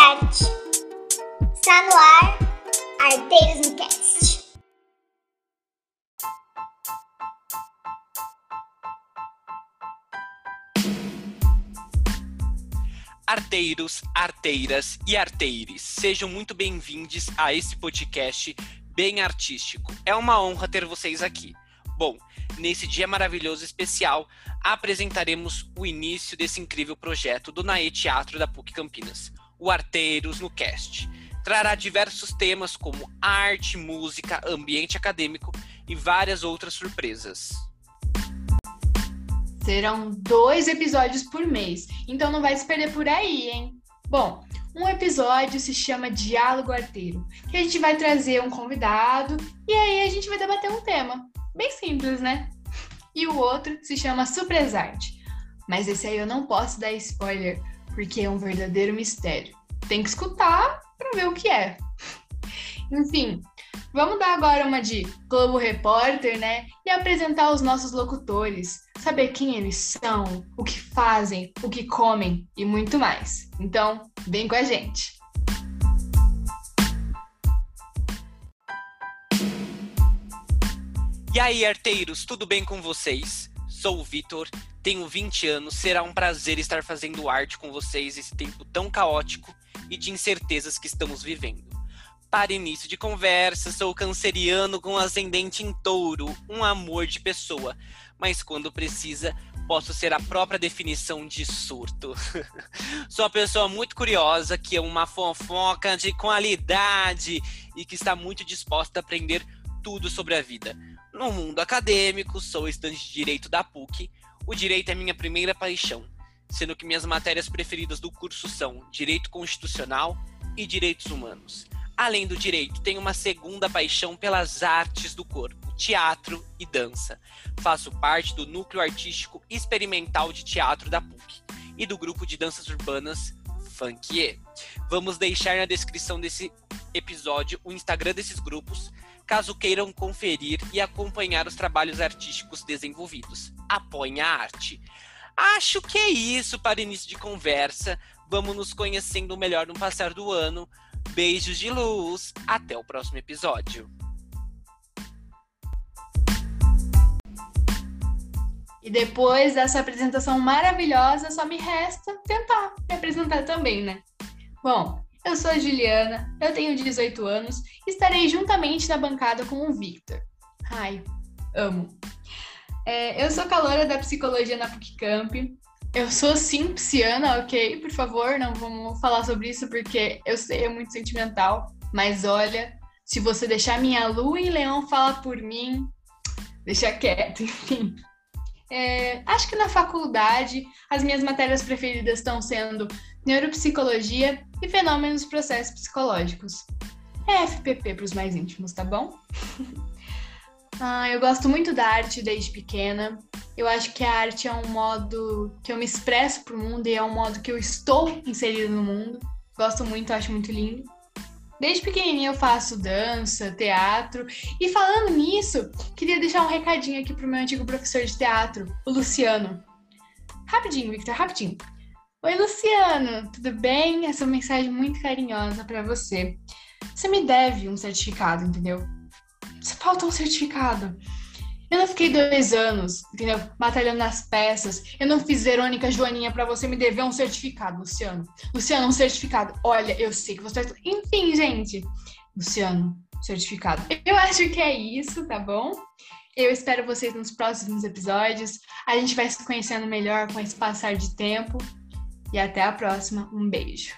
arte. Está no ar, Arteiros no Cast. Arteiros, arteiras e arteires, sejam muito bem-vindos a esse podcast bem artístico. É uma honra ter vocês aqui. Bom, nesse dia maravilhoso especial, apresentaremos o início desse incrível projeto do NAE Teatro da PUC Campinas, o Arteiros no Cast. Trará diversos temas como arte, música, ambiente acadêmico e várias outras surpresas. Serão dois episódios por mês, então não vai se perder por aí, hein? Bom, um episódio se chama Diálogo Arteiro, que a gente vai trazer um convidado e aí a gente vai debater um tema. Bem simples, né? E o outro se chama Surpresarte. Mas esse aí eu não posso dar spoiler, porque é um verdadeiro mistério. Tem que escutar para ver o que é. Enfim, vamos dar agora uma de Globo Repórter, né? E apresentar os nossos locutores, saber quem eles são, o que fazem, o que comem e muito mais. Então, vem com a gente. E aí, arteiros, tudo bem com vocês? Sou o Vitor, tenho 20 anos, será um prazer estar fazendo arte com vocês esse tempo tão caótico e de incertezas que estamos vivendo. Para início de conversa, sou canceriano com ascendente em touro, um amor de pessoa, mas quando precisa, posso ser a própria definição de surto. sou uma pessoa muito curiosa, que é uma fofoca de qualidade e que está muito disposta a aprender tudo sobre a vida no mundo acadêmico, sou estudante de Direito da PUC. O Direito é minha primeira paixão, sendo que minhas matérias preferidas do curso são Direito Constitucional e Direitos Humanos. Além do direito, tenho uma segunda paixão pelas artes do corpo, teatro e dança. Faço parte do núcleo artístico experimental de teatro da PUC e do grupo de danças urbanas Funkie. Vamos deixar na descrição desse episódio o Instagram desses grupos caso queiram conferir e acompanhar os trabalhos artísticos desenvolvidos. Apoiem a arte. Acho que é isso para início de conversa. Vamos nos conhecendo melhor no passar do ano. Beijos de luz. Até o próximo episódio. E depois dessa apresentação maravilhosa, só me resta tentar me apresentar também, né? Bom, eu sou a Juliana, eu tenho 18 anos e estarei juntamente na bancada com o Victor. Ai, amo. É, eu sou calora da psicologia na PUC Eu sou sim psiana, ok? Por favor, não vamos falar sobre isso porque eu sei, é muito sentimental. Mas olha, se você deixar minha lua em leão falar por mim, deixa quieto, enfim. É, acho que na faculdade as minhas matérias preferidas estão sendo neuropsicologia e fenômenos processos psicológicos. É FPP para os mais íntimos, tá bom? ah, eu gosto muito da arte desde pequena. Eu acho que a arte é um modo que eu me expresso para o mundo e é um modo que eu estou inserida no mundo. Gosto muito, acho muito lindo. Desde pequenininha eu faço dança, teatro. E falando nisso, queria deixar um recadinho aqui pro meu antigo professor de teatro, o Luciano. Rapidinho, Victor, rapidinho. Oi, Luciano, tudo bem? Essa é uma mensagem muito carinhosa para você. Você me deve um certificado, entendeu? Você falta um certificado. Eu não fiquei dois anos, entendeu? Batalhando nas peças. Eu não fiz Verônica Joaninha para você me dever um certificado, Luciano. Luciano, um certificado. Olha, eu sei que você. Tá Enfim, gente. Luciano, certificado. Eu acho que é isso, tá bom? Eu espero vocês nos próximos episódios. A gente vai se conhecendo melhor com esse passar de tempo. E até a próxima. Um beijo.